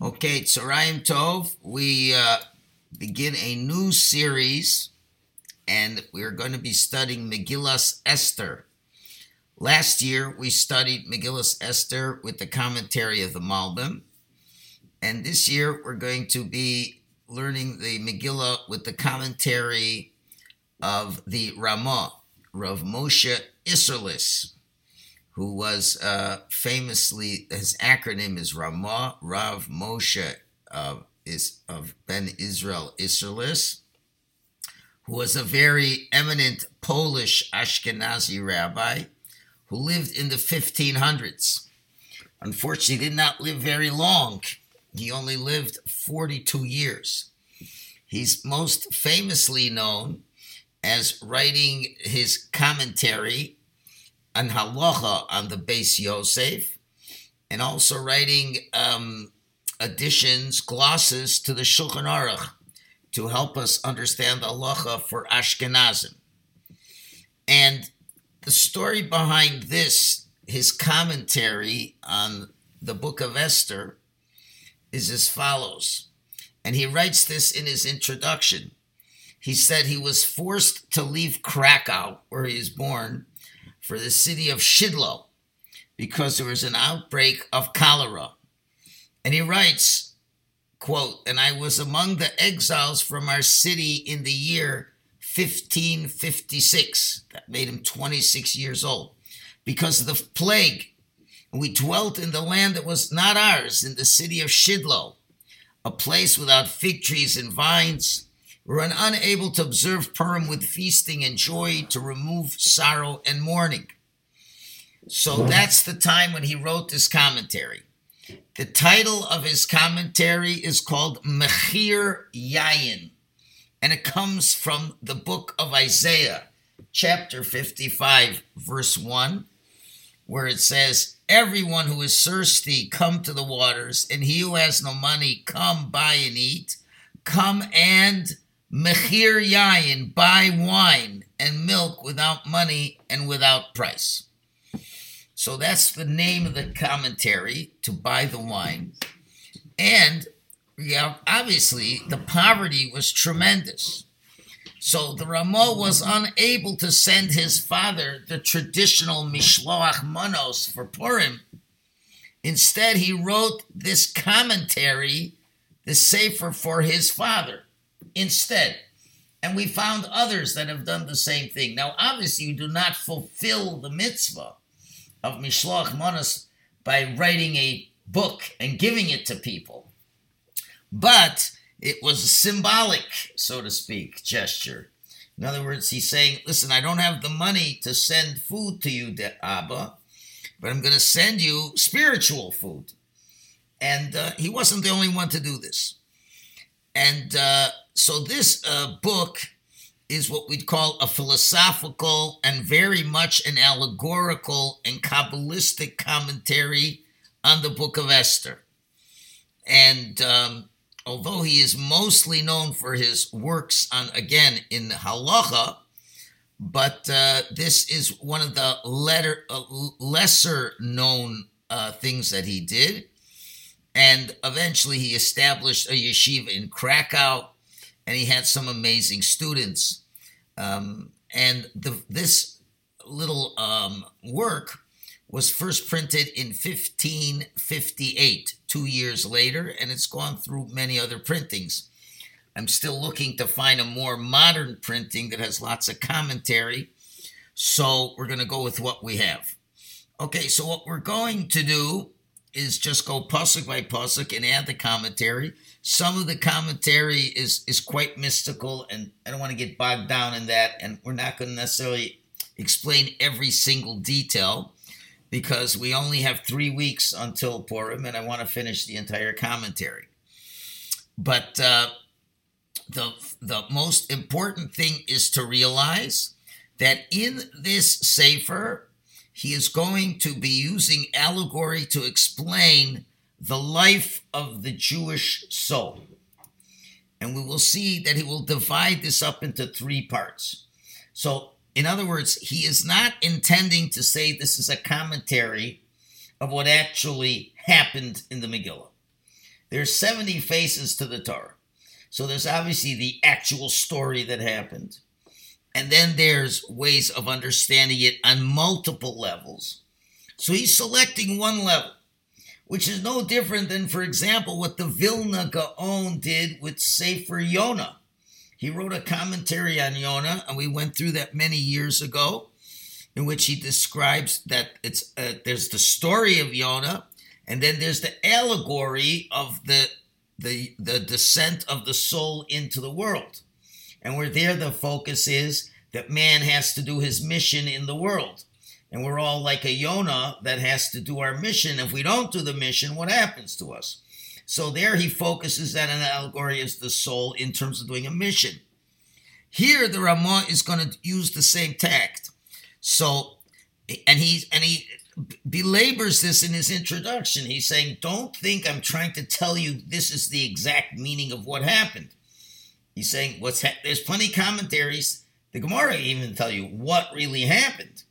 Okay, Tzorayim Tov, we uh, begin a new series and we're going to be studying Megillas Esther. Last year we studied Megillas Esther with the commentary of the Malbim, and this year we're going to be learning the Megillah with the commentary of the Ramah, Rav Moshe Isserlis who was uh, famously his acronym is Ramah Rav Moshe uh, is of Ben Israel Isserlis, who was a very eminent Polish Ashkenazi rabbi who lived in the 1500s. Unfortunately, did not live very long. He only lived 42 years. He's most famously known as writing his commentary an halacha on the Beis Yosef, and also writing um, additions, glosses to the Shulchan Aruch to help us understand the halacha for Ashkenazim. And the story behind this, his commentary on the book of Esther, is as follows. And he writes this in his introduction. He said he was forced to leave Krakow, where he was born, for the city of Shidlo because there was an outbreak of cholera. And he writes, quote, and I was among the exiles from our city in the year 1556. That made him 26 years old because of the plague. We dwelt in the land that was not ours, in the city of Shidlo, a place without fig trees and vines were unable to observe Purim with feasting and joy to remove sorrow and mourning. So that's the time when he wrote this commentary. The title of his commentary is called Mechir Yayin, and it comes from the book of Isaiah, chapter 55, verse 1, where it says, Everyone who is thirsty, come to the waters, and he who has no money, come buy and eat. Come and Mechir yayin, buy wine and milk without money and without price. So that's the name of the commentary to buy the wine. And yeah, obviously the poverty was tremendous. So the Ramah was unable to send his father the traditional Mishloach Manos for Purim. Instead, he wrote this commentary, the Sefer for his father instead. And we found others that have done the same thing. Now, obviously, you do not fulfill the mitzvah of Mishloach Manas by writing a book and giving it to people. But it was a symbolic, so to speak, gesture. In other words, he's saying, listen, I don't have the money to send food to you, Abba, but I'm going to send you spiritual food. And uh, he wasn't the only one to do this. And uh, so this uh, book is what we'd call a philosophical and very much an allegorical and Kabbalistic commentary on the book of Esther. And um, although he is mostly known for his works on, again, in halacha, but uh, this is one of the letter, uh, lesser known uh, things that he did. And eventually he established a yeshiva in Krakow and he had some amazing students. Um, and the, this little um, work was first printed in 1558, two years later, and it's gone through many other printings. I'm still looking to find a more modern printing that has lots of commentary, so we're going to go with what we have. Okay, so what we're going to do is just go pasuk by pasuk and add the commentary. Some of the commentary is is quite mystical, and I don't want to get bogged down in that. And we're not going to necessarily explain every single detail because we only have three weeks until Purim, and I want to finish the entire commentary. But uh, the the most important thing is to realize that in this sefer he is going to be using allegory to explain the life of the Jewish soul. And we will see that he will divide this up into three parts. So, in other words, he is not intending to say this is a commentary of what actually happened in the Megillah. there's 70 faces to the Torah. So there's obviously the actual story that happened. And then there's ways of understanding it on multiple levels. So he's selecting one level, which is no different than, for example, what the Vilna Gaon did with Sefer Yonah. He wrote a commentary on Yonah, and we went through that many years ago, in which he describes that it's uh, there's the story of Yonah, and then there's the allegory of the the the descent of the soul into the world. And where there the focus is that man has to do his mission in the world. And we're all like a Yonah that has to do our mission. If we don't do the mission, what happens to us? So there he focuses that an allegory is the soul in terms of doing a mission. Here the Ramah is going to use the same tact. So and he and he belabors this in his introduction. He's saying, Don't think I'm trying to tell you this is the exact meaning of what happened. He's saying, What's ha- There's plenty commentaries. The Gemara even tell you what really happened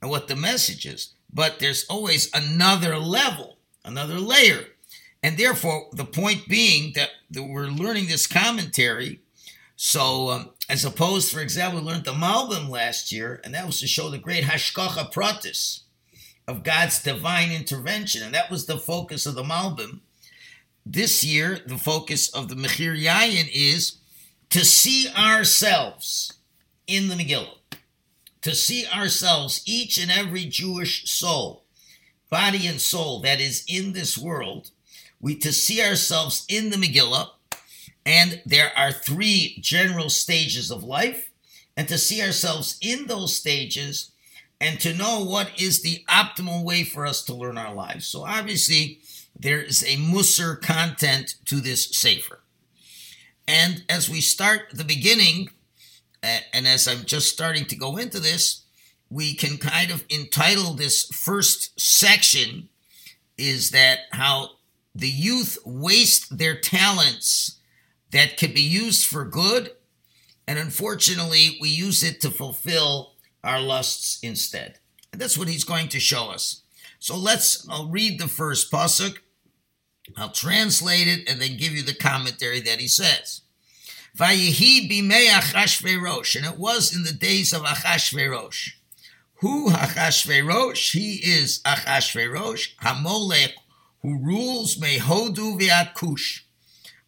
and what the message is. But there's always another level, another layer. And therefore, the point being that, that we're learning this commentary. So, um, as opposed, for example, we learned the Malbim last year, and that was to show the great Hashgacha Pratis of God's divine intervention, and that was the focus of the Malbim. This year, the focus of the Mechir Yayin is to see ourselves in the Megillah, to see ourselves, each and every Jewish soul, body and soul that is in this world, we to see ourselves in the Megillah, and there are three general stages of life, and to see ourselves in those stages and to know what is the optimal way for us to learn our lives. So obviously, there is a Musar content to this Sefer. And as we start the beginning, and as I'm just starting to go into this, we can kind of entitle this first section is that how the youth waste their talents that could be used for good, and unfortunately, we use it to fulfill our lusts instead. And that's what he's going to show us. So let's, I'll read the first pasuk. I'll translate it and then give you the commentary that he says. Vayihi bimei Achashverosh, and it was in the days of Achashverosh. Who Achashverosh? He is Achashverosh, Hamolech, who rules Mehodu Viat Kush,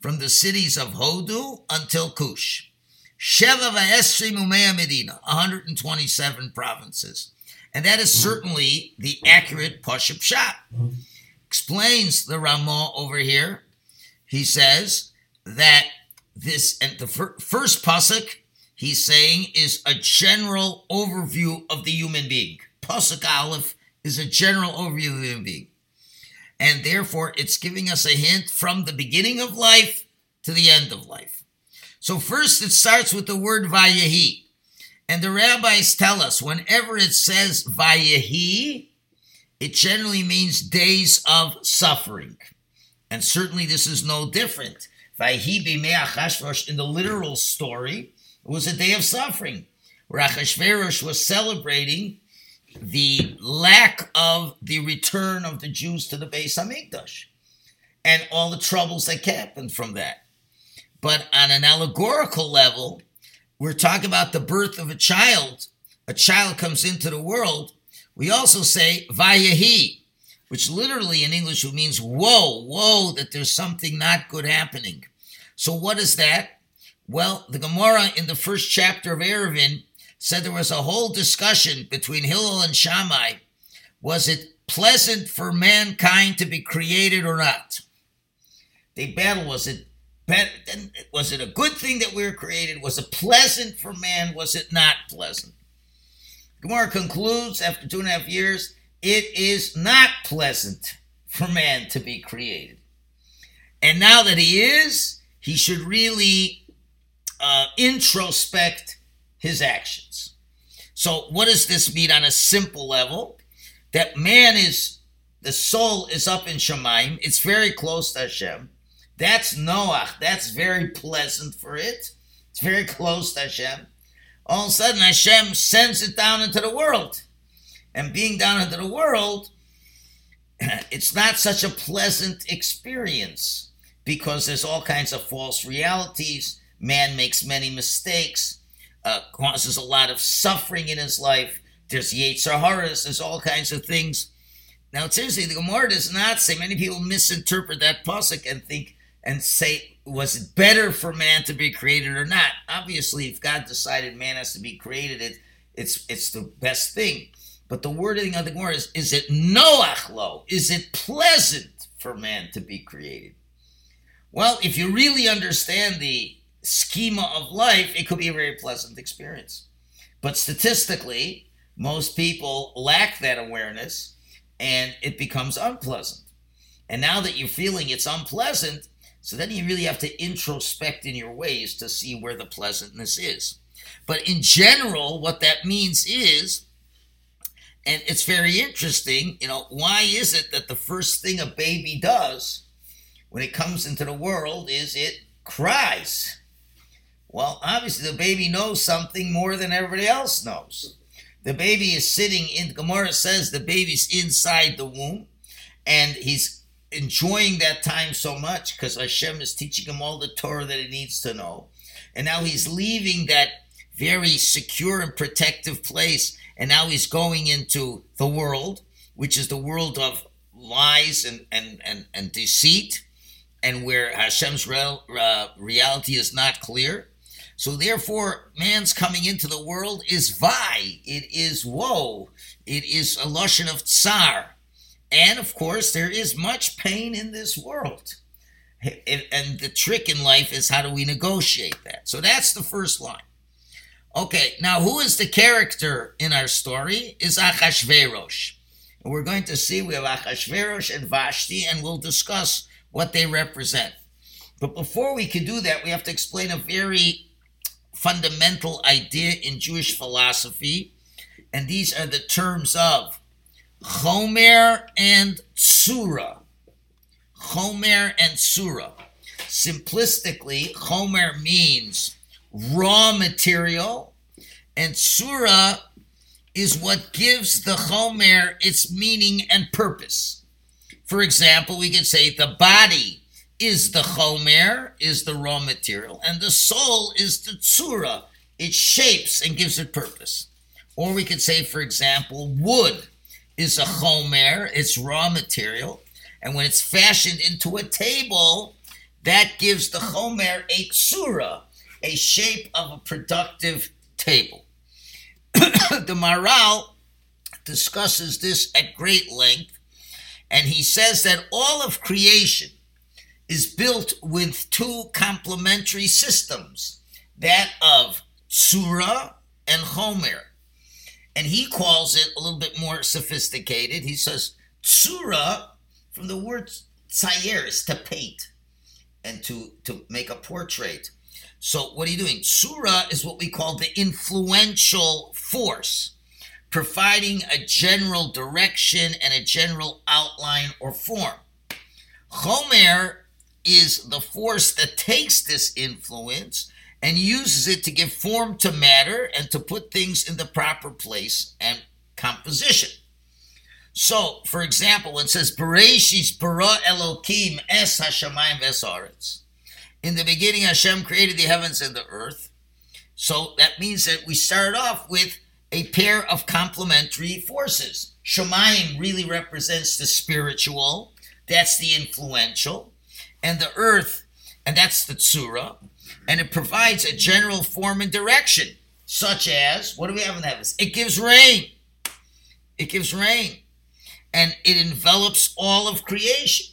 from the cities of Hodu until Kush. Sheva Va'esrim Umea Medina, 127 provinces. And that is certainly the accurate Pashut Pshat. Explains the Ramah over here. He says that this, and the fir- first Pasuk he's saying is a general overview of the human being. Pasuk Aleph is a general overview of the human being. And therefore, it's giving us a hint from the beginning of life to the end of life. So first it starts with the word Vayahi. And the rabbis tell us whenever it says Vayahi, it generally means days of suffering. And certainly this is no different. In the literal story, it was a day of suffering, where Achashverosh was celebrating the lack of the return of the Jews to the Beis Hamikdash and all the troubles that happened from that. But on an allegorical level, we're talking about the birth of a child. A child comes into the world. We also say vayahi, which literally in English means whoa, whoa, that there's something not good happening. So what is that? Well, the Gemara in the first chapter of Eruvin said there was a whole discussion between Hillel and Shammai. Was it pleasant for mankind to be created or not? They battle. Was it was it a good thing that we were created? Was it pleasant for man? Was it not pleasant? Gemara concludes after two and a half years, it is not pleasant for man to be created. And now that he is, he should really uh, introspect his actions. So, what does this mean on a simple level? That man is, the soul is up in Shemaim, it's very close to Hashem that's Noach. That's very pleasant for it. It's very close to Hashem. All of a sudden, Hashem sends it down into the world. And being down into the world, it's not such a pleasant experience because there's all kinds of false realities. Man makes many mistakes, uh, causes a lot of suffering in his life. There's Yetzer Haras, there's all kinds of things. Now, seriously, the Gemara does not say, many people misinterpret that pasuk and think and say, was it better for man to be created or not? Obviously, if God decided man has to be created, it, it's, it's the best thing. But the wording of the Gemara is, is it noach lo? Is it pleasant for man to be created? Well, if you really understand the schema of life, it could be a very pleasant experience. But statistically, most people lack that awareness and it becomes unpleasant. And now that you're feeling it's unpleasant, so then you really have to introspect in your ways to see where the pleasantness is. But in general, what that means is, and it's very interesting, you know, why is it that the first thing a baby does when it comes into the world is it cries? Well, obviously, the baby knows something more than everybody else knows. The baby is sitting in, Gemara says the baby's inside the womb, and he's enjoying that time so much because Hashem is teaching him all the Torah that he needs to know. And now he's leaving that very secure and protective place, and now he's going into the world, which is the world of lies and, and, and, and deceit, and where Hashem's real, uh, reality is not clear. So therefore, man's coming into the world is vai, it is woe, it is a lashon of tsar. And of course, there is much pain in this world. And the trick in life is how do we negotiate that? So that's the first line. Okay, now who is the character in our story? Is Achashverosh. And we're going to see we have Achashverosh and Vashti, and we'll discuss what they represent. But before we can do that, we have to explain a very fundamental idea in Jewish philosophy, and these are the terms of Chomer and Tsura. Chomer and Tsura. Simplistically, Chomer means raw material, and Tsura is what gives the Chomer its meaning and purpose. For example, we could say the body is the chomer, is the raw material, and the soul is the tsura. It shapes and gives it purpose. Or we could say, for example, wood is a chomer, it's raw material, and when it's fashioned into a table, that gives the chomer a tsura, a shape of a productive table. the Maharal discusses this at great length, and he says that all of creation is built with two complementary systems that of Tsura and Chomer. And he calls it a little bit more sophisticated. He says Tsura, from the word tsayer, is to paint and to, to make a portrait. So, what are you doing? Tsura is what we call the influential force, providing a general direction and a general outline or form. Chomer is the force that takes this influence and uses it to give form to matter and to put things in the proper place and composition. So, for example, it says Bereshis bara Elokim es hashamayim vesaretz, in the beginning Hashem created the heavens and the earth. So that means that we start off with a pair of complementary forces. Shemayim really represents the spiritual, that's the influential and the earth, and that's the tsura, and it provides a general form and direction, such as what do we have in the heavens? It gives rain. It gives rain, and it envelops all of creation.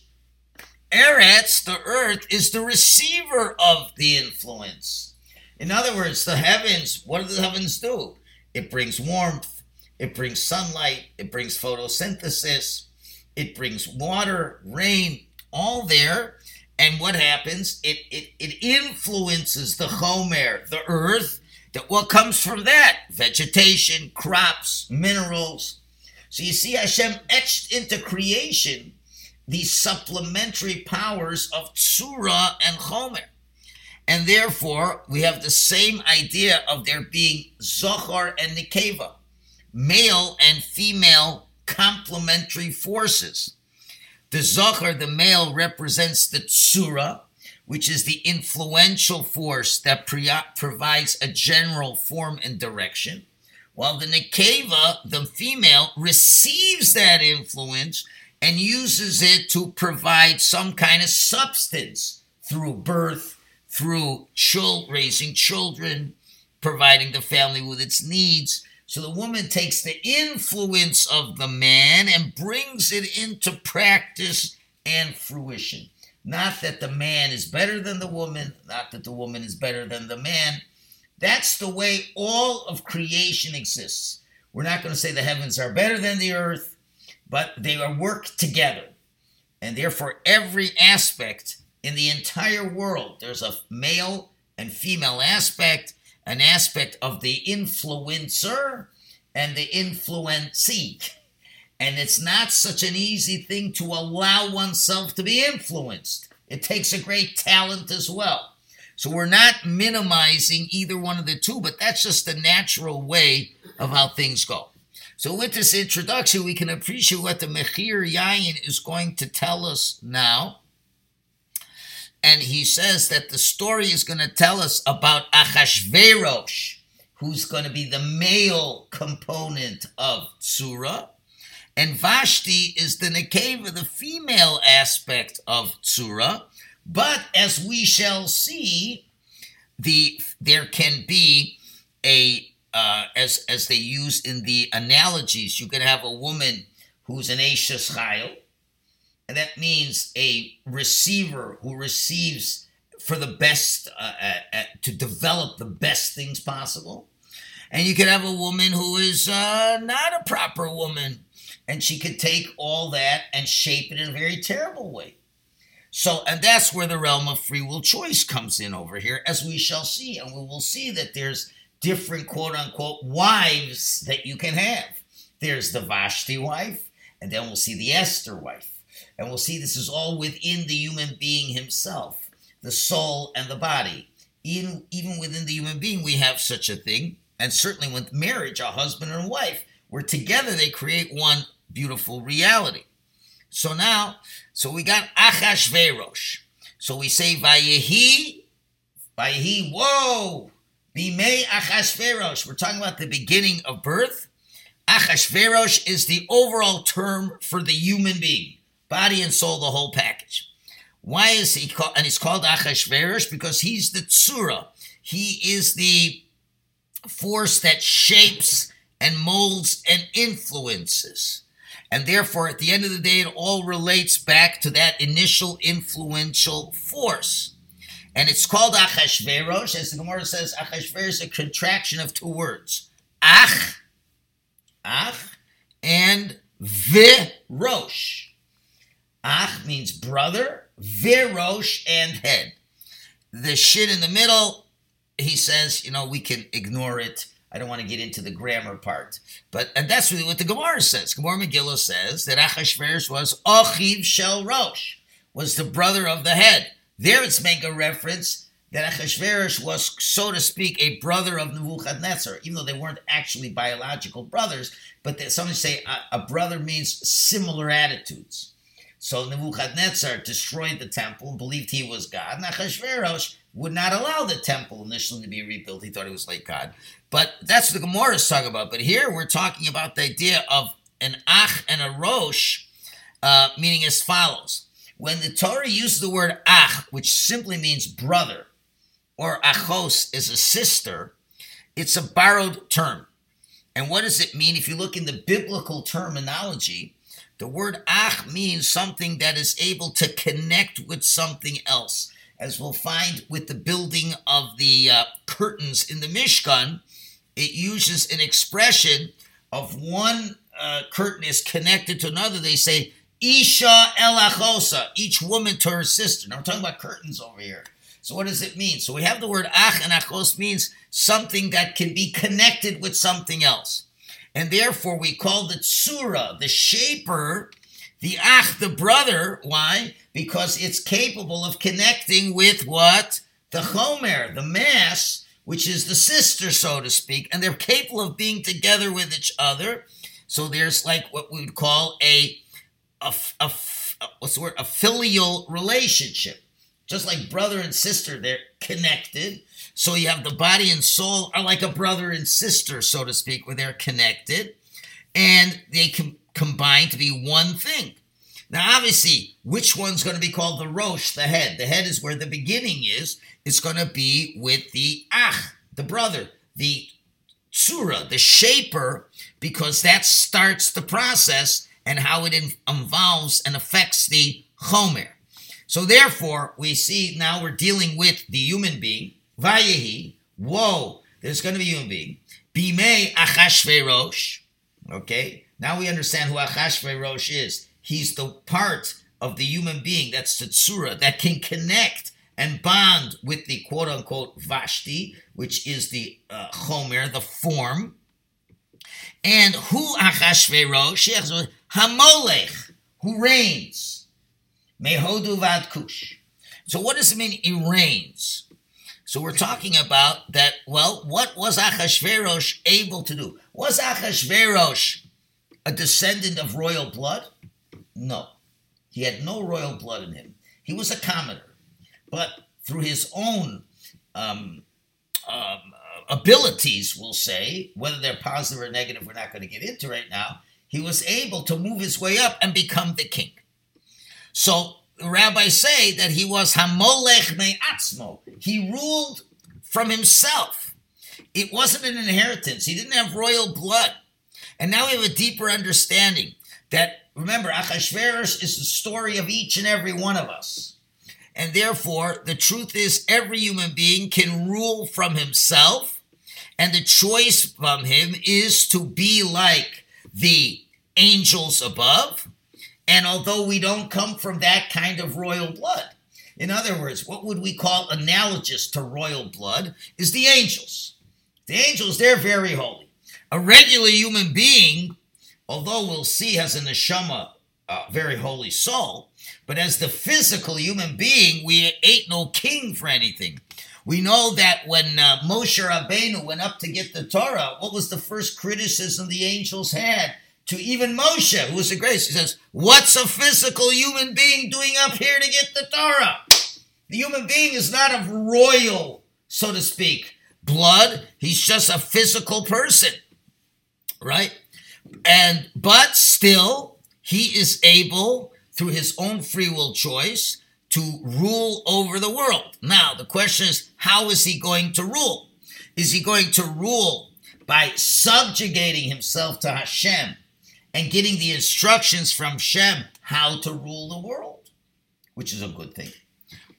Eretz, the earth, is the receiver of the influence. In other words, the heavens, what do the heavens do? It brings warmth, it brings sunlight, it brings photosynthesis, it brings water, rain, all there and what happens? It, it, it influences the Chomer, the earth, that what comes from that? Vegetation, crops, minerals. So you see Hashem etched into creation these supplementary powers of Tsura and Chomer. And therefore, we have the same idea of there being Zachar and Nikeva, male and female complementary forces. The Zachar, the male, represents the Tsura, which is the influential force that provides a general form and direction, while the Nekeva, the female, receives that influence and uses it to provide some kind of substance through birth, through raising children, providing the family with its needs. So the woman takes the influence of the man and brings it into practice and fruition. Not that the man is better than the woman, not that the woman is better than the man. That's the way all of creation exists. We're not going to say the heavens are better than the earth, but they are worked together. And therefore, every aspect in the entire world, there's a male and female aspect, an aspect of the influencer and the influencee. And it's not such an easy thing to allow oneself to be influenced. It takes a great talent as well. So we're not minimizing either one of the two, but that's just the natural way of how things go. So with this introduction, we can appreciate what the Mechir Yayin is going to tell us now. And he says that the story is going to tell us about Achashverosh, who's going to be the male component of Tsura. And Vashti is the Nekeva, the female aspect of Tsura. But as we shall see, the there can be a uh, as as they use in the analogies, you can have a woman who's an Ashes Chayil, and that means a receiver who receives for the best uh, to develop the best things possible. And you could have a woman who is uh, not a proper woman, and she could take all that and shape it in a very terrible way. So, and that's where the realm of free will choice comes in over here, as we shall see. And we will see that there's different quote unquote wives that you can have. There's the Vashti wife, and then we'll see the Esther wife. And we'll see this is all within the human being himself, the soul and the body. Even, even within the human being, we have such a thing. And certainly with marriage, a husband and wife, where together they create one beautiful reality. So now, so we got Achashverosh. So we say Vayehi, Vayehi, whoa, Bimei Achashverosh. We're talking about the beginning of birth. Achashverosh is the overall term for the human being, body and soul, the whole package. Why is he called, and he's called Achashverosh because he's the tsura. He is the force that shapes and molds and influences. And therefore, at the end of the day, it all relates back to that initial influential force. And it's called Achashverosh, as the Gemara says, Achashverosh is a contraction of two words. Ach, Ach, and Virosh. Ach means brother, Virosh and head. The shin in the middle, he says, you know, we can ignore it I don't want to get into the grammar part, but that's really what the Gemara says. Gemara Megillah says that Achashverosh was Achiv Shel Rosh, was the brother of the head. There, it's making a reference that Achashverosh was, so to speak, a brother of Nebuchadnezzar, even though they weren't actually biological brothers. But they, some say a, a brother means similar attitudes. So Nebuchadnezzar destroyed the temple and believed he was God. And Achashverosh would not allow the temple initially to be rebuilt. He thought he was like God. But that's what the Gemara is talking about. But here we're talking about the idea of an ach and a rosh, uh, meaning as follows. When the Torah uses the word ach, which simply means brother, or achos is a sister, it's a borrowed term. And what does it mean? If you look in the biblical terminology, the word ach means something that is able to connect with something else as we'll find with the building of the uh, curtains in the Mishkan, it uses an expression of one uh, curtain is connected to another. They say, Isha el achosa, each woman to her sister. Now we're talking about curtains over here. So what does it mean? So we have the word ach and achos means something that can be connected with something else. And therefore we call the tsura, the shaper, the ach, the brother. Why? Because it's capable of connecting with what? The chomer, the mass, which is the sister, so to speak. And they're capable of being together with each other. So there's like what we would call a, a, a, a what's the word? A filial relationship. Just like brother and sister, they're connected. So you have the body and soul are like a brother and sister, so to speak, where they're connected and they can combine to be one thing. Now, obviously, which one's going to be called the Rosh, the head? The head is where the beginning is. It's going to be with the Ach, the brother, the Tsura, the shaper, because that starts the process and how it involves and affects the Chomer. So, therefore, we see now we're dealing with the human being. Vayehi, whoa, there's going to be a human being. Bime Achashverosh. Okay, now we understand who Achashverosh is. He's the part of the human being, that's the that can connect and bond with the quote unquote Vashti, which is the uh, Chomer, the form. And who Achashverosh? Hamolech, who reigns. Mehodu kush. So what does it mean he reigns? So we're talking about that, well, what was Achashverosh able to do? Was Achashverosh a descendant of royal blood? No. He had no royal blood in him. He was a commoner. But through his own um, um, abilities, we'll say, whether they're positive or negative, we're not going to get into right now, he was able to move his way up and become the king. So rabbis say that he was Hamolech Me'atzmo. He ruled from himself. It wasn't an inheritance. He didn't have royal blood. And now we have a deeper understanding that, remember, Achashverosh is the story of each and every one of us. And therefore, the truth is, every human being can rule from himself, and the choice from him is to be like the angels above and although we don't come from that kind of royal blood, in other words, what would we call analogous to royal blood is the angels. The angels, they're very holy. A regular human being, although we'll see has a neshama, a very holy soul, but as the physical human being, we ain't no king for anything. We know that when uh, Moshe Rabbeinu went up to get the Torah, what was the first criticism the angels had? To even Moshe, who was a grace. He says, What's a physical human being doing up here to get the Torah? The human being is not of royal, so to speak, blood. He's just a physical person, right? And but still, he is able, through his own free will choice, to rule over the world. Now, the question is, how is he going to rule? Is he going to rule by subjugating himself to Hashem and getting the instructions from Shem how to rule the world, which is a good thing?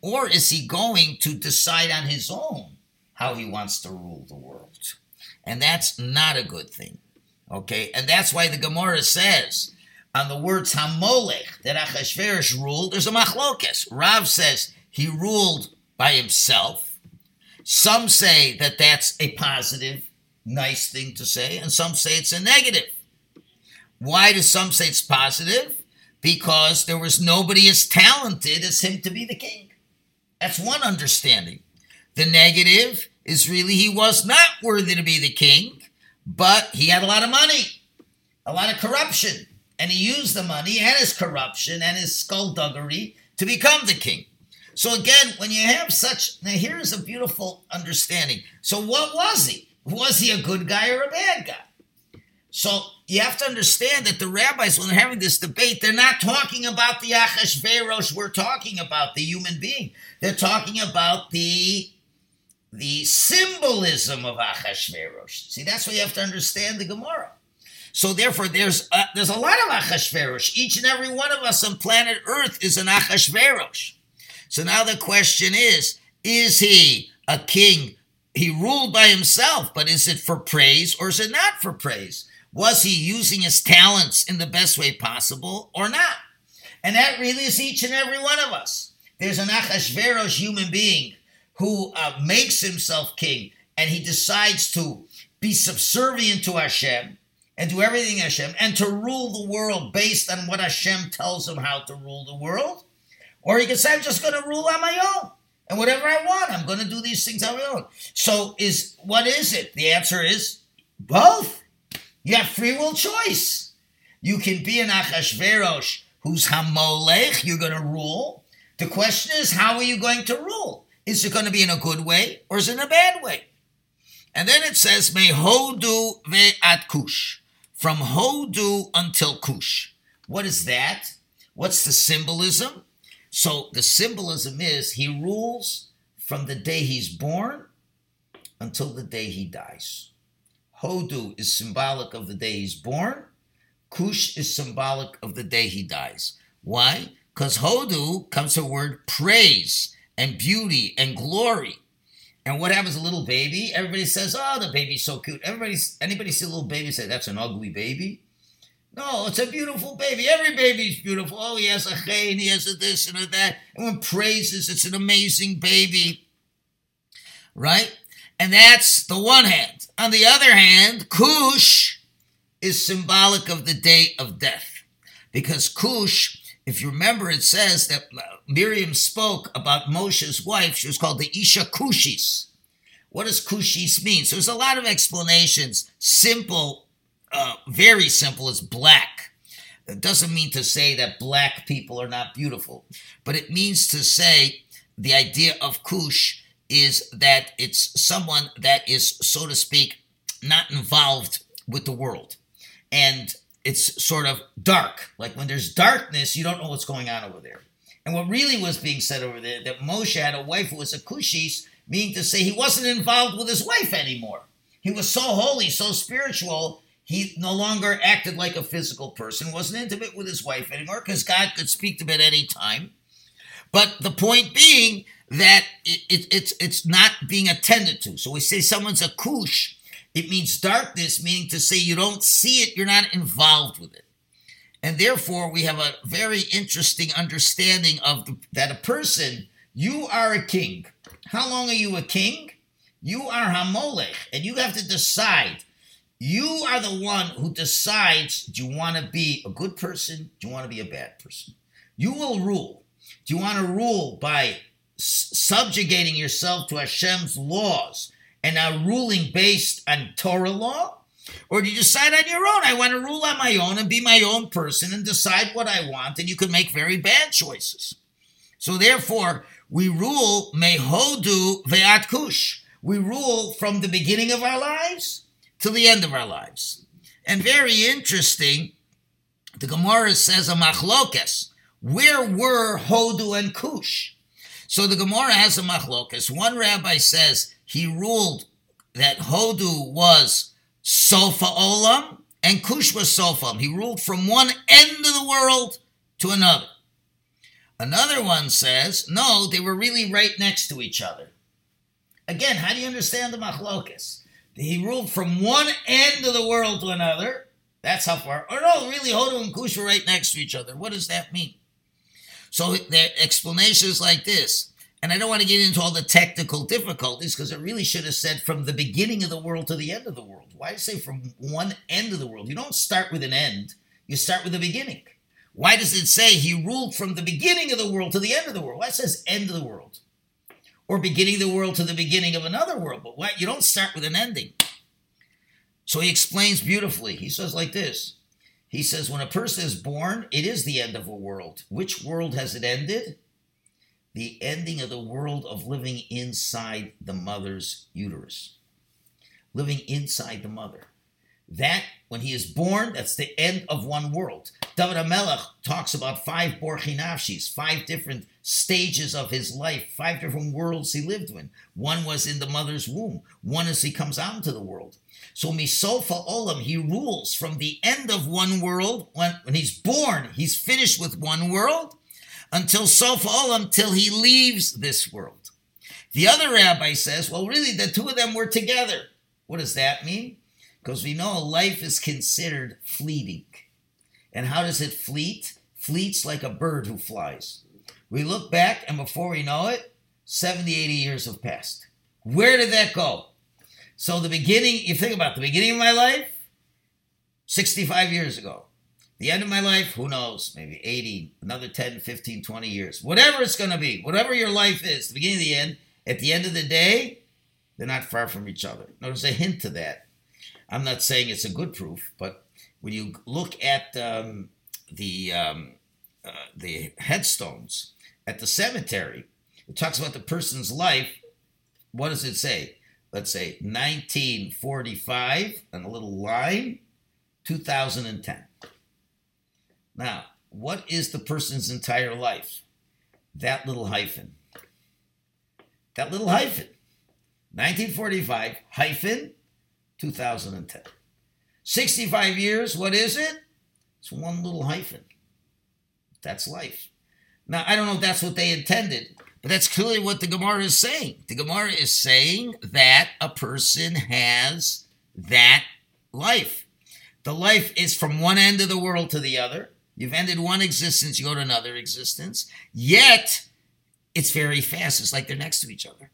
Or is he going to decide on his own how he wants to rule the world? And that's not a good thing. Okay? And that's why the Gemara says on the words Hamolech that Achashverosh ruled, there's a machlokes. Rav says he ruled by himself. Some say that that's a positive, nice thing to say, and some say it's a negative. Why do some say it's positive? Because there was nobody as talented as him to be the king. That's one understanding. The negative is really he was not worthy to be the king, but he had a lot of money, a lot of corruption, and he used the money and his corruption and his skullduggery to become the king. So again, when you have such, now here's a beautiful understanding. So what was he? Was he a good guy or a bad guy? So you have to understand that the rabbis, when they're having this debate, they're not talking about the Achashverosh we're talking about, the human being. They're talking about the the symbolism of Achashverosh. See, that's what you have to understand the Gemara. So therefore, there's a, there's a lot of Achashverosh. Each and every one of us on planet Earth is an Achashverosh. So now the question is, is he a king? He ruled by himself, but is it for praise or is it not for praise? Was he using his talents in the best way possible or not? And that really is each and every one of us. There's an Achashverosh human being who uh, makes himself king and he decides to be subservient to Hashem and do everything Hashem and to rule the world based on what Hashem tells him how to rule the world. Or he can say, I'm just going to rule on my own. And whatever I want, I'm going to do these things on my own. So is what is it? The answer is both. You have free will choice. You can be an Achashverosh who's Hamolech, you're going to rule. The question is, how are you going to rule? Is it going to be in a good way or is it in a bad way? And then it says, Mehodu ve'at kush. From Hodu until Kush. What is that? What's the symbolism? So the symbolism is he rules from the day he's born until the day he dies. Hodu is symbolic of the day he's born. Kush is symbolic of the day he dies. Why? Because Hodu comes from the word praise and beauty and glory. And what happens to a little baby? Everybody says, "Oh, the baby's so cute." Everybody's anybody see a little baby say, "That's an ugly baby." No, it's a beautiful baby. Every baby's beautiful. Oh, he has a chain, he has a this and a that. And Everyone praises it's an amazing baby. Right? And that's the one hand. On the other hand, Cush is symbolic of the day of death. Because Cush, if you remember, it says that uh, Miriam spoke about Moshe's wife. She was called the Isha Kushis. What does Kushis mean? So there's a lot of explanations. Simple uh, very simple is black. It doesn't mean to say that black people are not beautiful, but it means to say the idea of kush is that it's someone that is, so to speak, not involved with the world. And it's sort of dark. Like when there's darkness, you don't know what's going on over there. And what really was being said over there, that Moshe had a wife who was a kushis, meaning to say he wasn't involved with his wife anymore. He was so holy, so spiritual, he no longer acted like a physical person, wasn't intimate with his wife anymore because God could speak to him at any time. But the point being that it, it, it's it's not being attended to. So we say someone's a kush, it means darkness, meaning to say you don't see it, you're not involved with it. And therefore, we have a very interesting understanding of the, that a person, you are a king. How long are you a king? You are Hamolech, and you have to decide you are the one who decides do you want to be a good person? Do you want to be a bad person? You will rule. Do you want to rule by subjugating yourself to Hashem's laws and now ruling based on Torah law? Or do you decide on your own? I want to rule on my own and be my own person and decide what I want, and you can make very bad choices. So therefore, we rule mehodu ve'at kush. We rule from the beginning of our lives till the end of our lives. And very interesting, the Gemara says a machlokes. Where were Hodu and Cush? So the Gemara has a machlokes. One rabbi says he ruled that Hodu was Sofa Olam and Cush was Sofa. He ruled from one end of the world to another. Another one says, no, they were really right next to each other. Again, how do you understand the machlokes? He ruled from one end of the world to another. That's how far. Or no, really, Hodu and Kush were right next to each other. What does that mean? So the explanation is like this. And I don't want to get into all the technical difficulties because it really should have said from the beginning of the world to the end of the world. Why say from one end of the world? You don't start with an end, you start with the beginning. Why does it say he ruled from the beginning of the world to the end of the world? Why says end of the world? or beginning of the world to the beginning of another world. But what you don't start with an ending. So he explains beautifully. He says like this. He says when a person is born, it is the end of a world. Which world has it ended? The ending of the world of living inside the mother's uterus. Living inside the mother. That, when he is born, that's the end of one world. David HaMelech talks about five Borchi Nafshis, five different stages of his life, five different worlds he lived in. One was in the mother's womb. One as he comes out into the world. So Misofa Olam, he rules from the end of one world. When, when he's born, he's finished with one world until Sofa Olam, till he leaves this world. The other rabbi says, well, really, the two of them were together. What does that mean? Because we know life is considered fleeting. And how does it fleet? Fleets like a bird who flies. We look back, and before we know it, 70, 80 years have passed. Where did that go? So, the beginning, you think about the beginning of my life, 65 years ago. The end of my life, who knows, maybe 80, another 10, 15, 20 years. Whatever it's going to be, whatever your life is, the beginning of the end, at the end of the day, they're not far from each other. There's a hint to that. I'm not saying it's a good proof, but when you look at um, the um, uh, the headstones at the cemetery, it talks about the person's life. What does it say? Let's say 1945 and a little line, 2010. Now, what is the person's entire life? That little hyphen. That little hyphen. 1945 hyphen 2010. 65 years, what is it? It's one little hyphen. That's life. Now, I don't know if that's what they intended, but that's clearly what the Gemara is saying. The Gemara is saying that a person has that life. The life is from one end of the world to the other. You've ended one existence, you go to another existence. Yet, it's very fast. It's like they're next to each other.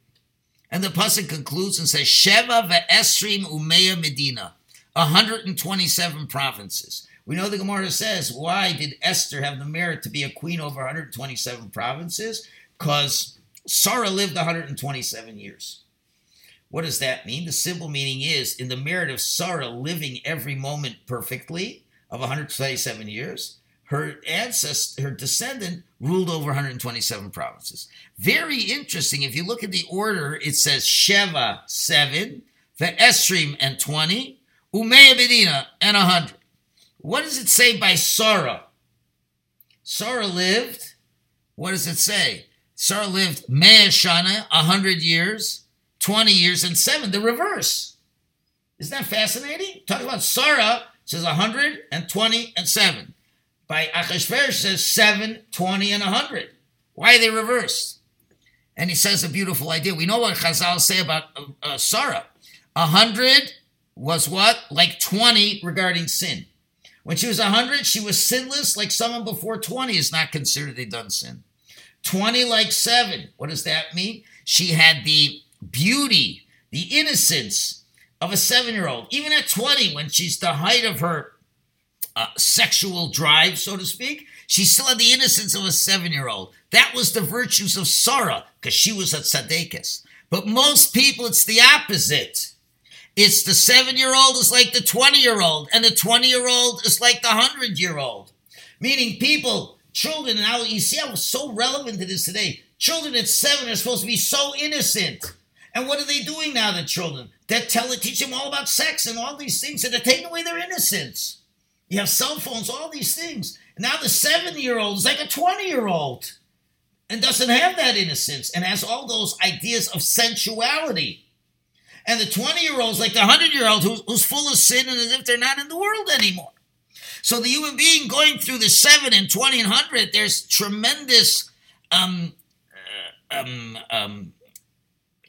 And the pasuk concludes and says, Sheva ve'esrim umeya medina, 127 provinces. We know the Gemara says, why did Esther have the merit to be a queen over 127 provinces? Because Sarah lived 127 years. What does that mean? The simple meaning is, in the merit of Sarah living every moment perfectly of 127 years, her ancestor, her descendant, ruled over 127 provinces. Very interesting. If you look at the order, it says Sheva, seven, Esrim and 20, Umeya Medina, and 100. What does it say by Sarah? Sarah lived, what does it say? Sarah lived Mea Shana, 100 years, 20 years, and 7, the reverse. Isn't that fascinating? Talk about Sarah, says 120 and 7 by Achashverosh says 7, 20, and 100. Why are they reversed? And he says a beautiful idea. We know what Chazal say about uh, uh, Sarah. 100 was what? Like 20 regarding sin. When she was 100, she was sinless, like someone before 20 is not considered they done sin. 20 like 7. What does that mean? She had the beauty, the innocence of a seven year old. Even at 20, when she's the height of her uh, sexual drive, so to speak. She still had the innocence of a seven year old. That was the virtues of Sarah, because she was a tzaddikus. But most people, it's the opposite. It's the seven year old is like the 20 year old, and the 20 year old is like the 100 year old. Meaning, people, children, now you see how so relevant it is today. Children at seven are supposed to be so innocent. And what are they doing now, the children? They're telling, teach them all about sex and all these things, and they're taking away their innocence. You have cell phones, all these things. Now the seven year old is like a 20 year old and doesn't have that innocence and has all those ideas of sensuality. And the 20 year old is like the 100 year old who's, who's full of sin and as if they're not in the world anymore. So the human being going through the 7 and 20 and 100, there's tremendous um, uh, um, um,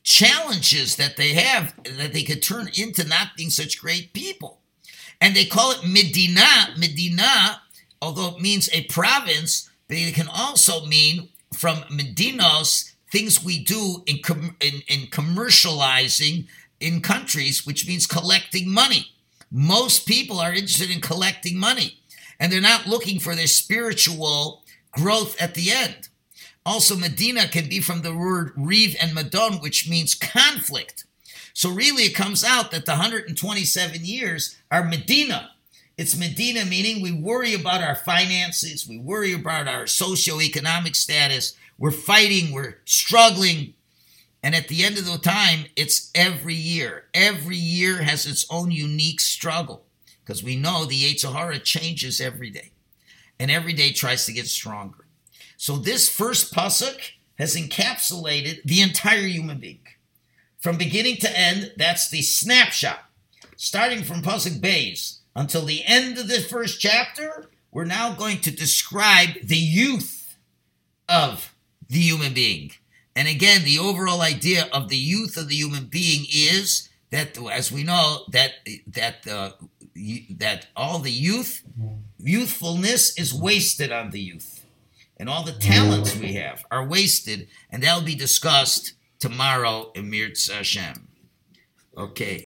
challenges that they have that they could turn into not being such great people and they call it Medina. Medina, although it means a province, but it can also mean from Medinos, things we do in, com- in, in commercializing in countries, which means collecting money. Most people are interested in collecting money, and they're not looking for their spiritual growth at the end. Also, Medina can be from the word Riv and Madon, which means conflict. So really it comes out that the 127 years are Medina. It's Medina meaning we worry about our finances, we worry about our socioeconomic status, we're fighting, we're struggling. And at the end of the time, it's every year. Every year has its own unique struggle because we know the Yetzer Hara changes every day and every day tries to get stronger. So this first pasuk has encapsulated the entire human being. From beginning to end, that's the snapshot. Starting from Pasuk Beis until the end of the first chapter, we're now going to describe the youth of the human being. And again, the overall idea of the youth of the human being is that, as we know, that that uh, that all the youth, youthfulness is wasted on the youth, and all the talents we have are wasted, and that'll be discussed tomorrow in Mirz Hashem. Okay.